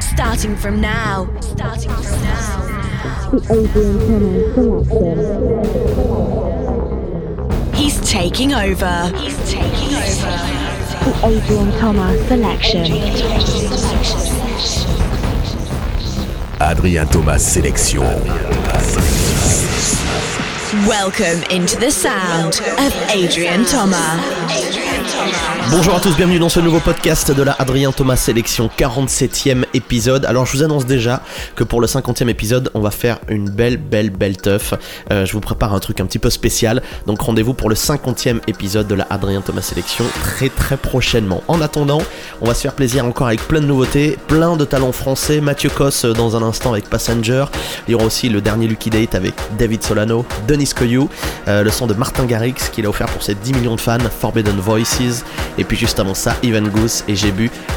Starting from now. Starting from now. The Adrian Thomas selection. He's taking over. He's taking over. The Adrian Thomas selection. Adrien Thomas sélection. Welcome into the sound of Adrian Thomas. Bonjour à tous, bienvenue dans ce nouveau podcast de la Adrien Thomas Sélection 47e épisode. Alors je vous annonce déjà que pour le 50e épisode, on va faire une belle, belle, belle teuf. Euh, je vous prépare un truc un petit peu spécial. Donc rendez-vous pour le 50e épisode de la Adrien Thomas Sélection très très prochainement. En attendant, on va se faire plaisir encore avec plein de nouveautés, plein de talents français. Mathieu Cos euh, dans un instant avec Passenger. Il y aura aussi le dernier Lucky Date avec David Solano, Denis Coyou, euh, le son de Martin Garrix qu'il a offert pour ses 10 millions de fans, Forbidden Et puis juste avant ça, Ivan Goose et j'ai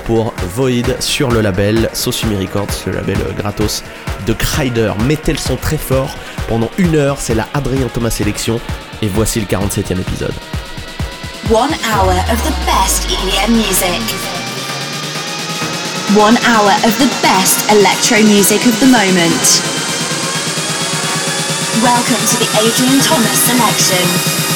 pour Void sur le label Sosumi Records, le label euh, gratos de Kryder. Mettez le son très fort pendant une heure, c'est la Adrien Thomas sélection. Et voici le 47e épisode. One hour of the best EDM music. One hour of the best electro music of the moment. Welcome to the Adrian Thomas selection.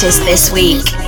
The latest this week.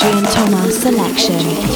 Adrian Thomas selection.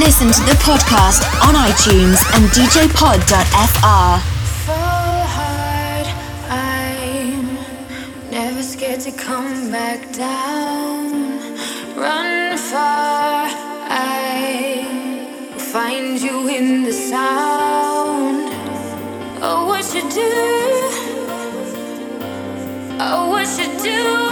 Listen to the podcast on iTunes and djpod.fr. Fall hard, I'm never scared to come back down. Run far, I find you in the sound. Oh, what you do? Oh, what you do?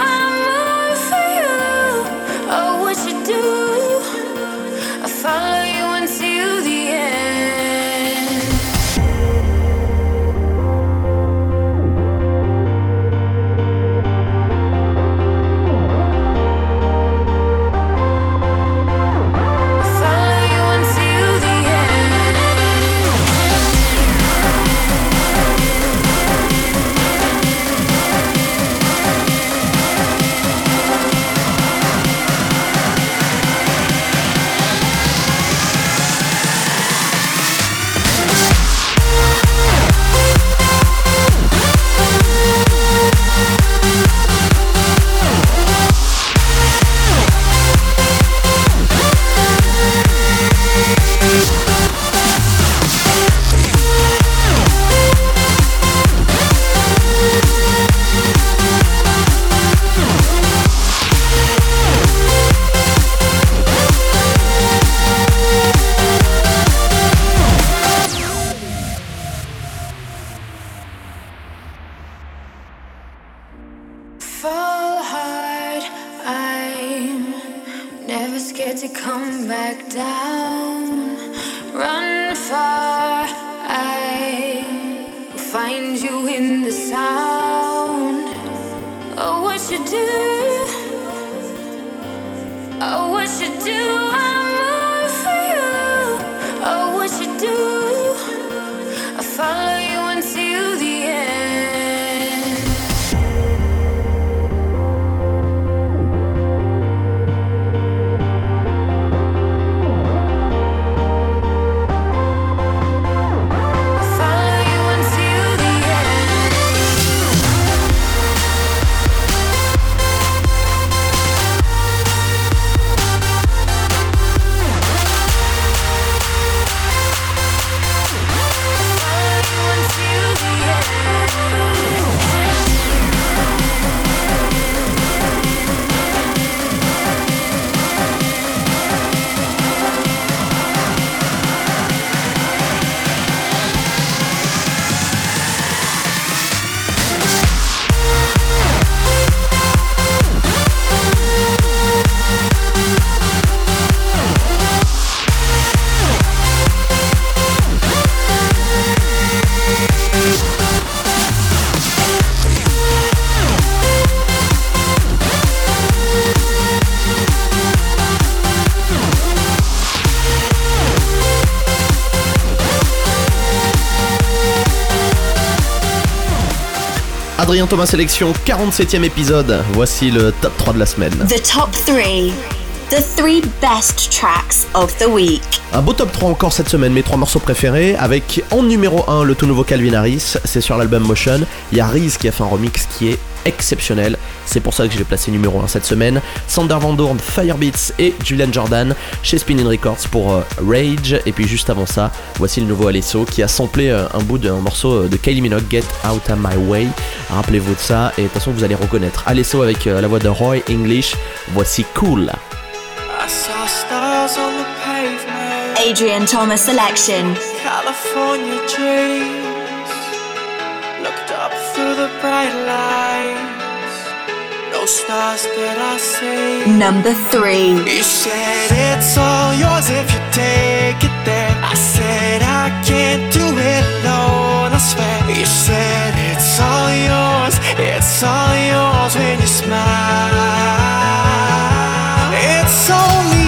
Adrien Thomas Sélection, 47ème épisode. Voici le top 3 de la semaine. The top three. The three best tracks of the week. Un beau top 3 encore cette semaine, mes trois morceaux préférés, avec en numéro 1 le tout nouveau Calvin Harris, c'est sur l'album Motion. Il y a Reese qui a fait un remix qui est exceptionnel, c'est pour ça que je l'ai placé numéro 1 cette semaine. Sander Van Doorn, Firebeats et Julian Jordan chez Spinning Records pour euh, Rage. Et puis juste avant ça, voici le nouveau Alesso qui a samplé euh, un bout d'un morceau de Kylie Minogue, Get Out of My Way. Rappelez-vous de ça, et de toute façon vous allez reconnaître Alesso avec euh, la voix de Roy English. Voici Cool. I saw stars on the pavement, Adrian Thomas Selection. California. Bright lights. No stars did I see. Number three. You said it's all yours if you take it there. I said I can't do it alone. I swear. You said it's all yours. It's all yours when you smile. It's only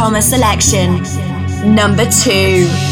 Thomas selection. Number two.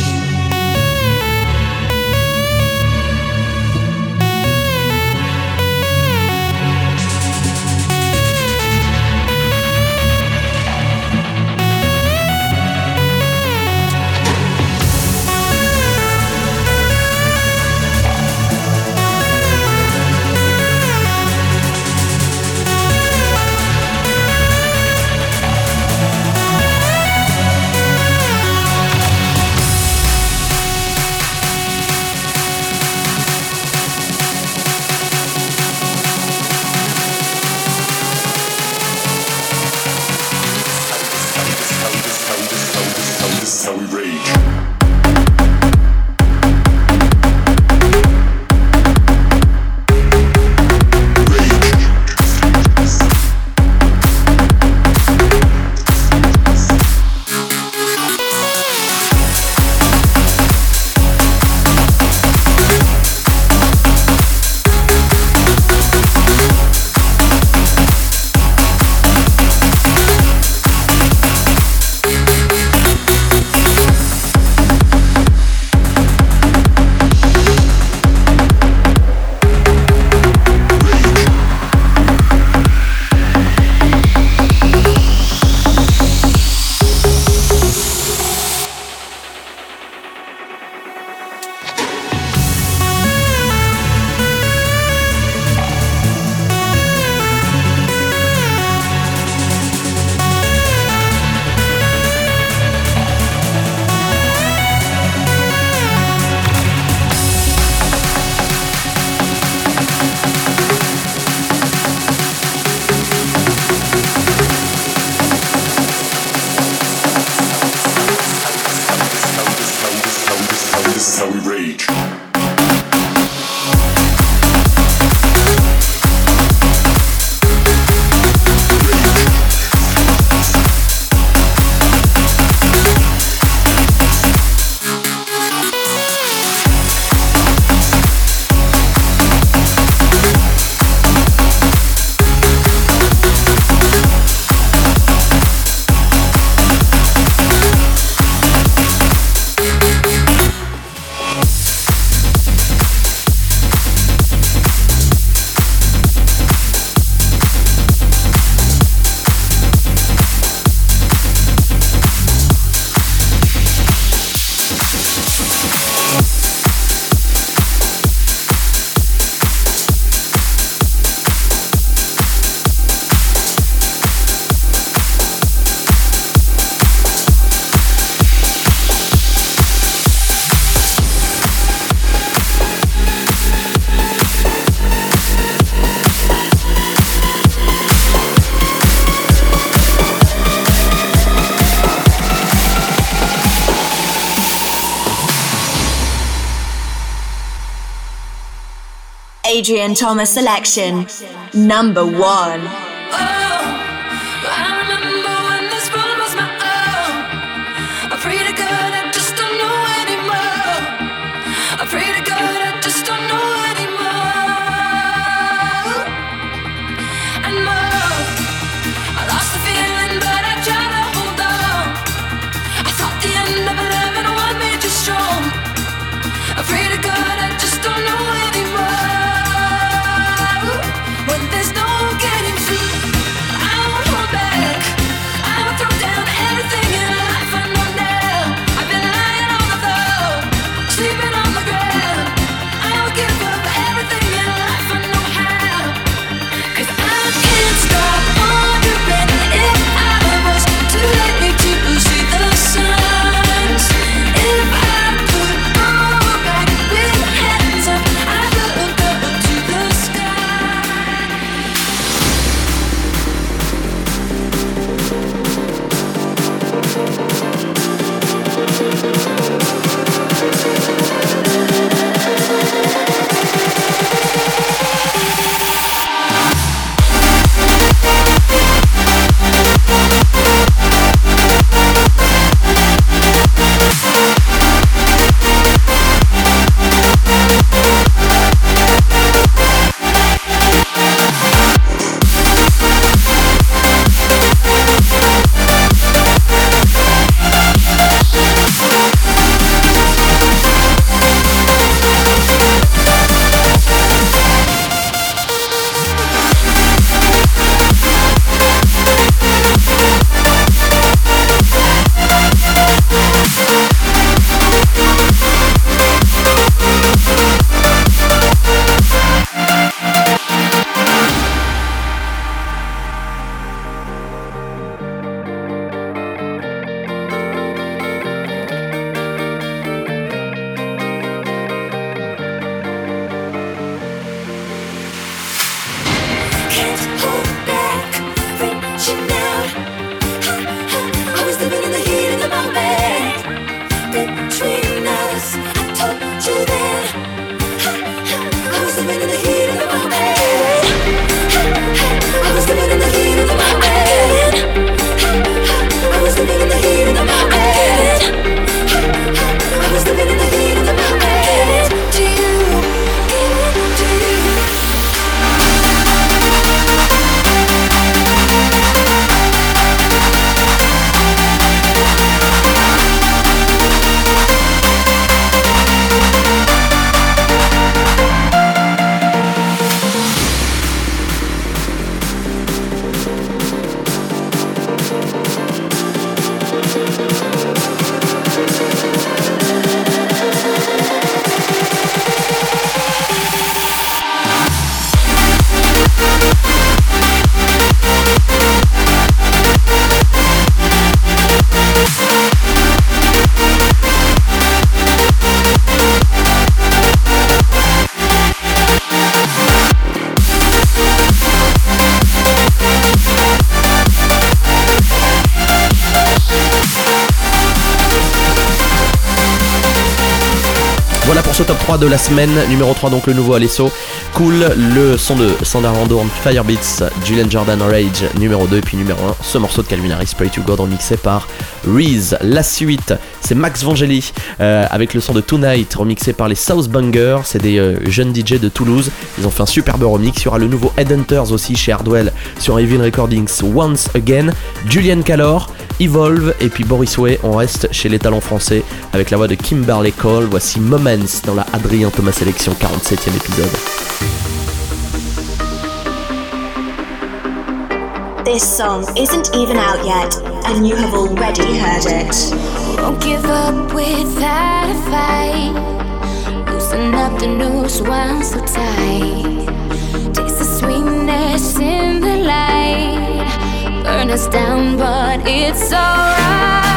Thomas selection. Number one. 3 de la semaine. Numéro 3, donc le nouveau Alesso. Cool, le son de Sander Rando Firebeats, Julian Jordan Rage, numéro 2. Et puis numéro 1, ce morceau de Calvin Harris, Pray to God, remixé par Reese. La suite, c'est Max Vangeli euh, avec le son de Tonight, remixé par les South Bangers. C'est des euh, jeunes DJ de Toulouse. Ils ont fait un superbe remix. Il y aura le nouveau Headhunters aussi chez Hardwell sur Evil Recordings Once Again. Julian Calor, Evolve et puis Boris Way. On reste chez les talents français avec la voix de Kimberly Cole. Voici Moments dans la Adrien Thomas Sélection 47e épisode. This song isn't even out yet, and you have already heard it. Won't give up without a fight. Loosen up the noose wound so tight. Taste the sweetness in the light. Burn us down, but it's alright.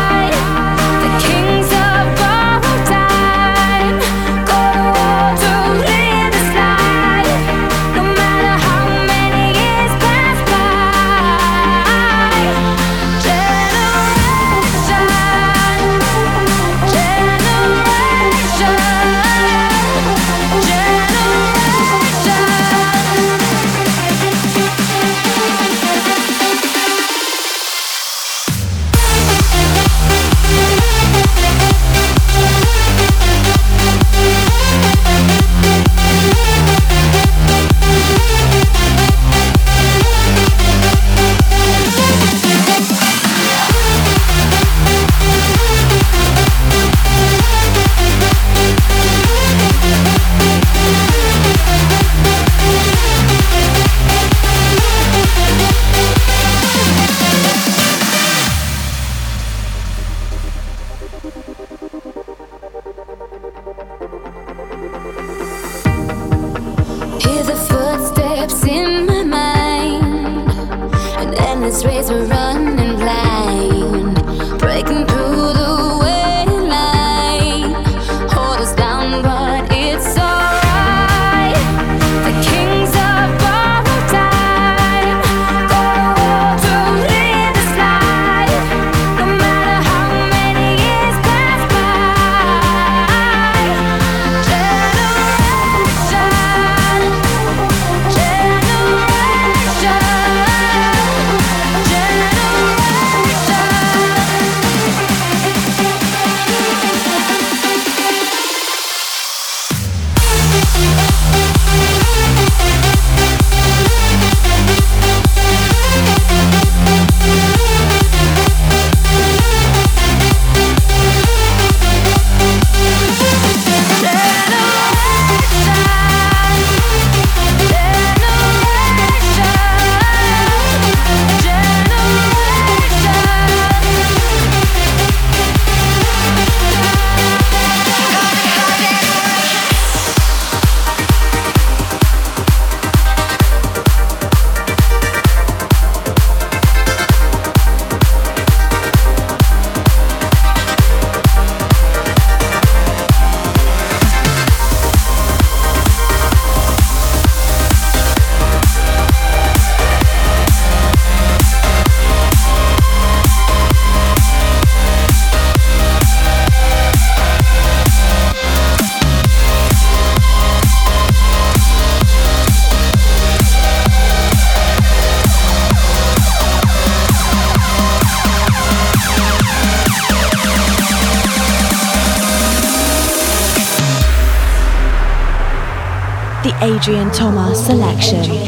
Thomas Selection.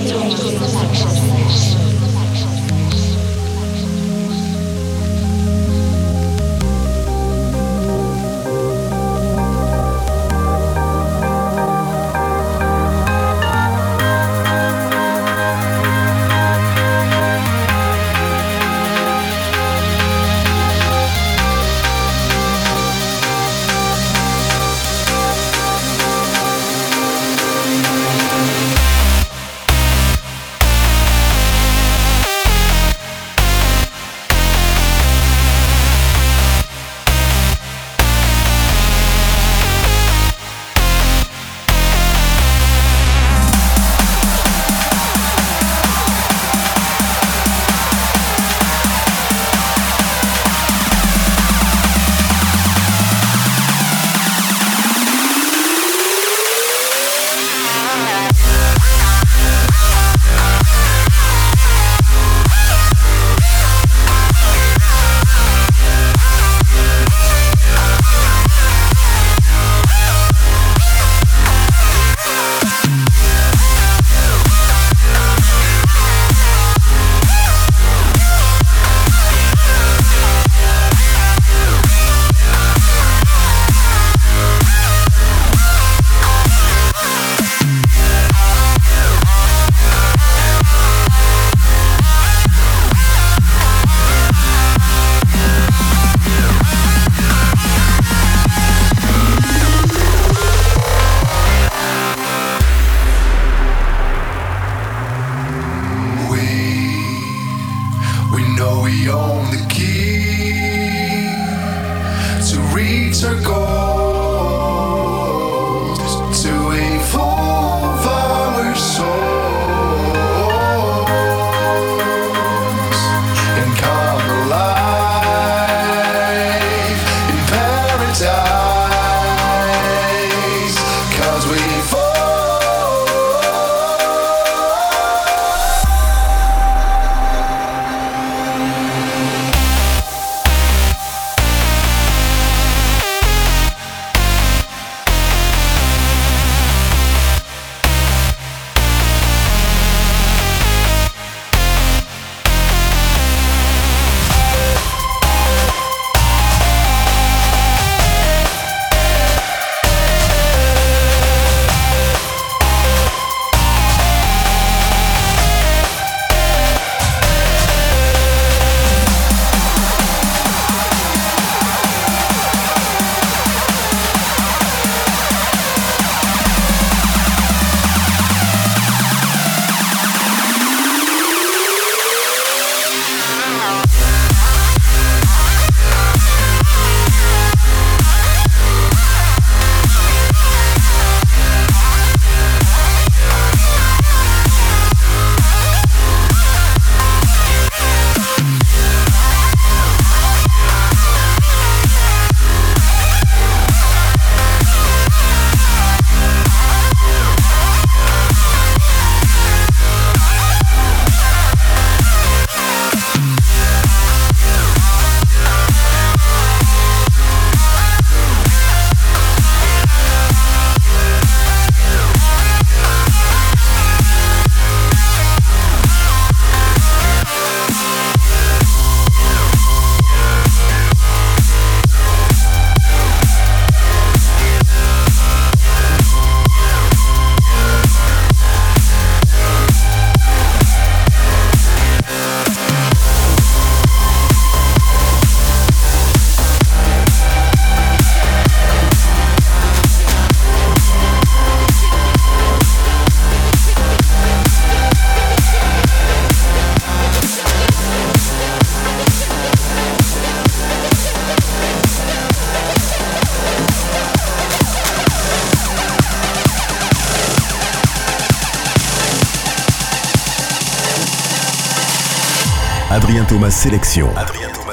Sélection.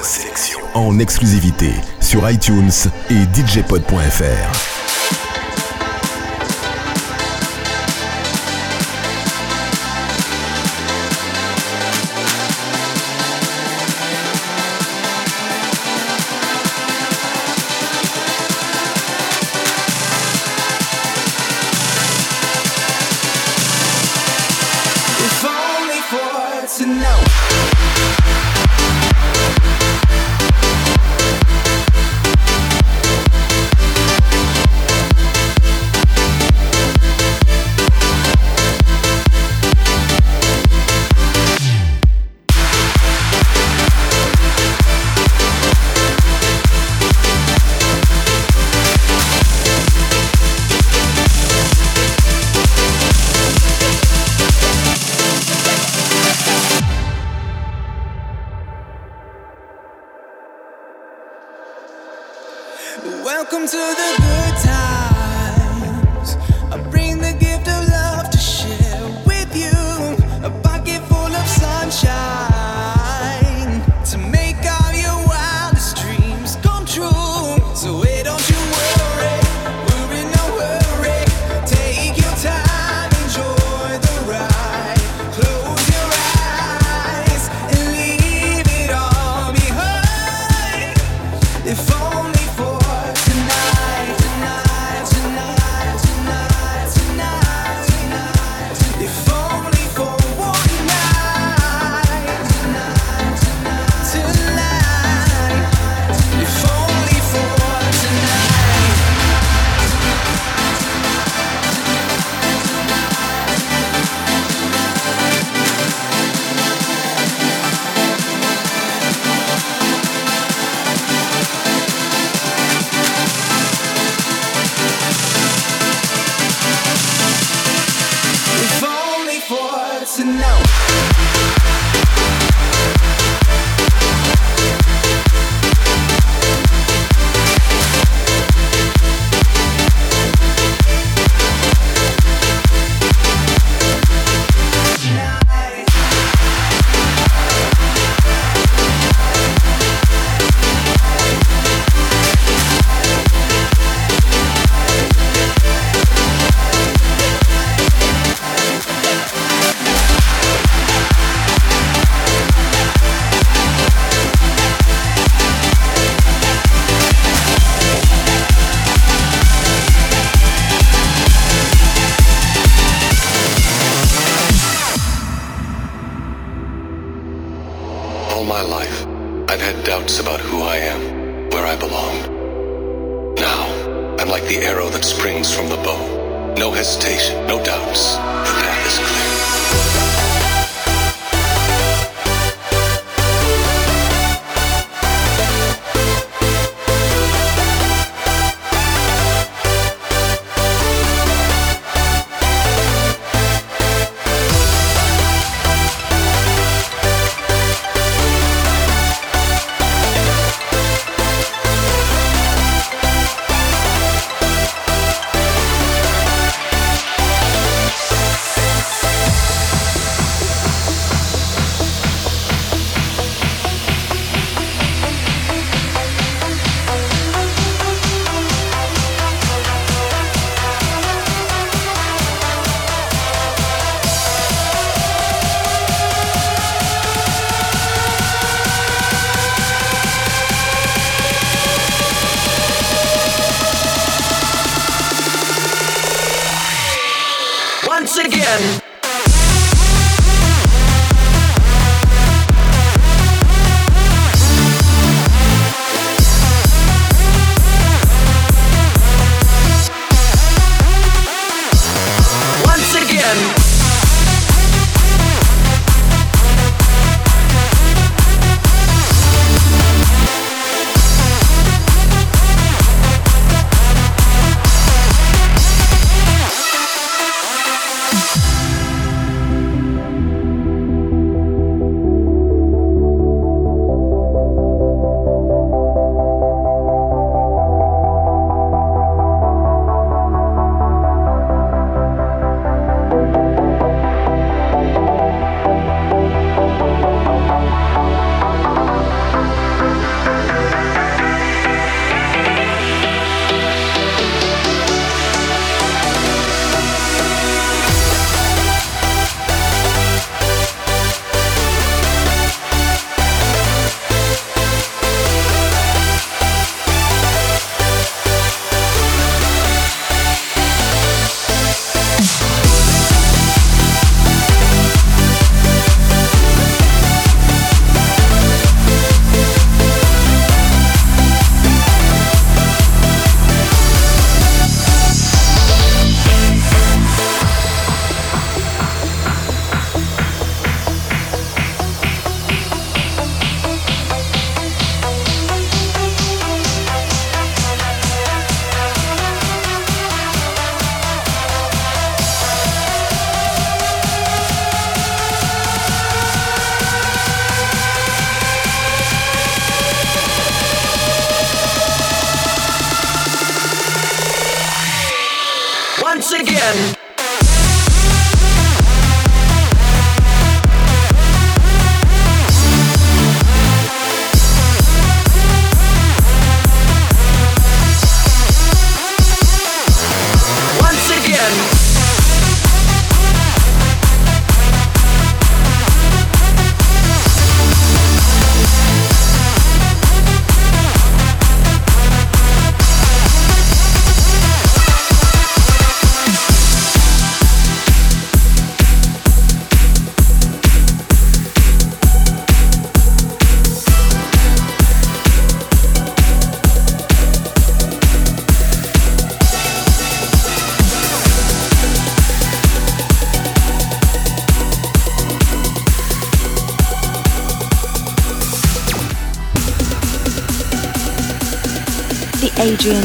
Sélection. En exclusivité sur iTunes et DJpod.fr.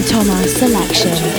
Thomas Selection.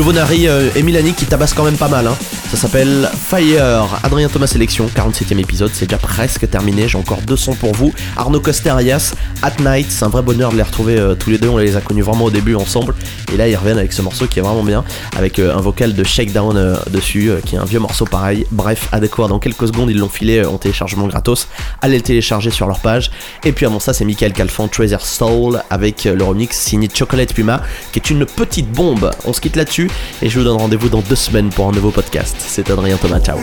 Nouveau Nari euh, et Milani qui tabasse quand même pas mal. hein. Ça s'appelle Fire. Adrien Thomas Sélection, 47ème épisode. C'est déjà presque terminé. J'ai encore deux sons pour vous. Arnaud Coster alias At Night. C'est un vrai bonheur de les retrouver euh, tous les deux. On les a connus vraiment au début ensemble. Et là, ils reviennent avec ce morceau qui est vraiment bien. Avec euh, un vocal de Shakedown dessus, qui est un vieux morceau pareil. Bref, à découvrir dans quelques secondes. Ils l'ont filé en téléchargement gratos. Allez le télécharger sur leur page. Et puis avant ça, c'est Michael Calfan, Treasure Soul, avec euh, le remix signé Chocolate Puma, qui est une petite bombe. On se quitte là-dessus. Et je vous donne rendez-vous dans deux semaines pour un nouveau podcast. C'est Adrien Thomas. Ciao.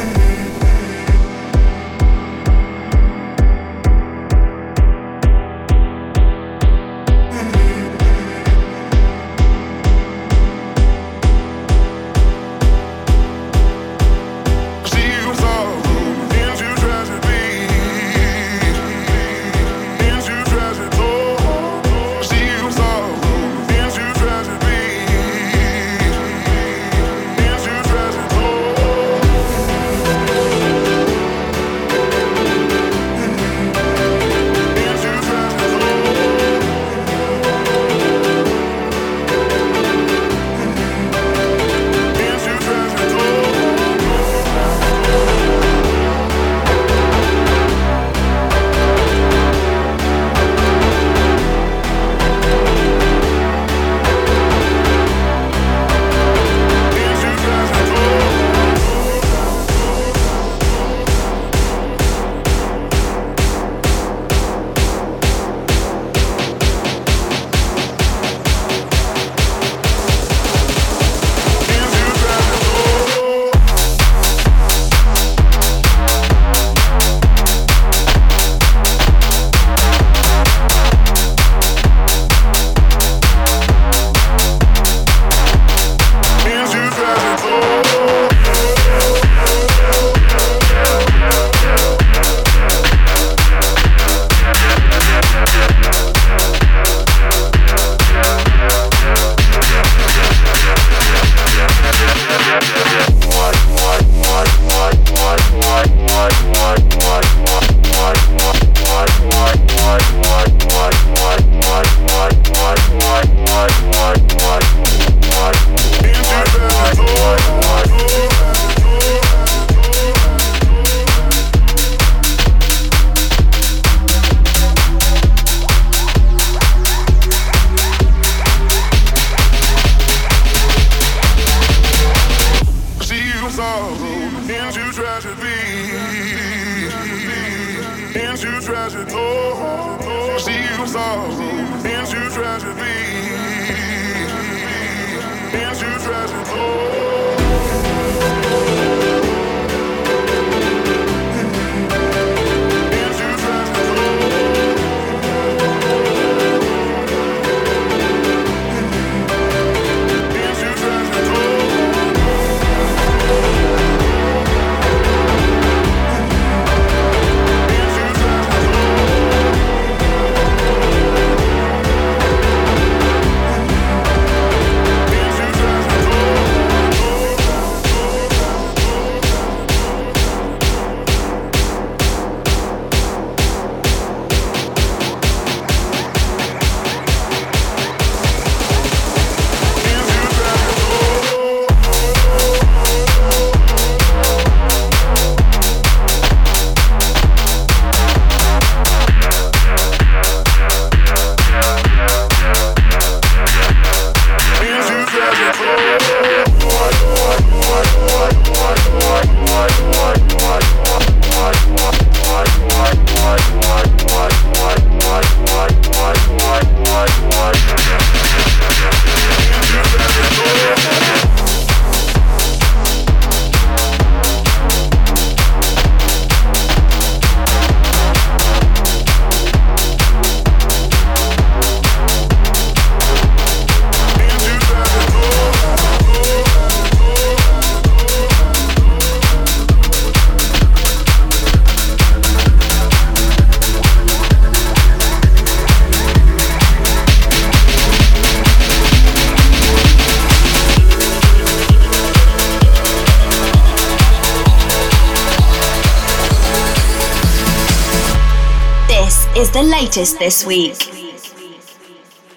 Latest this week.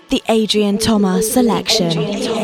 The Adrian Thomas Selection.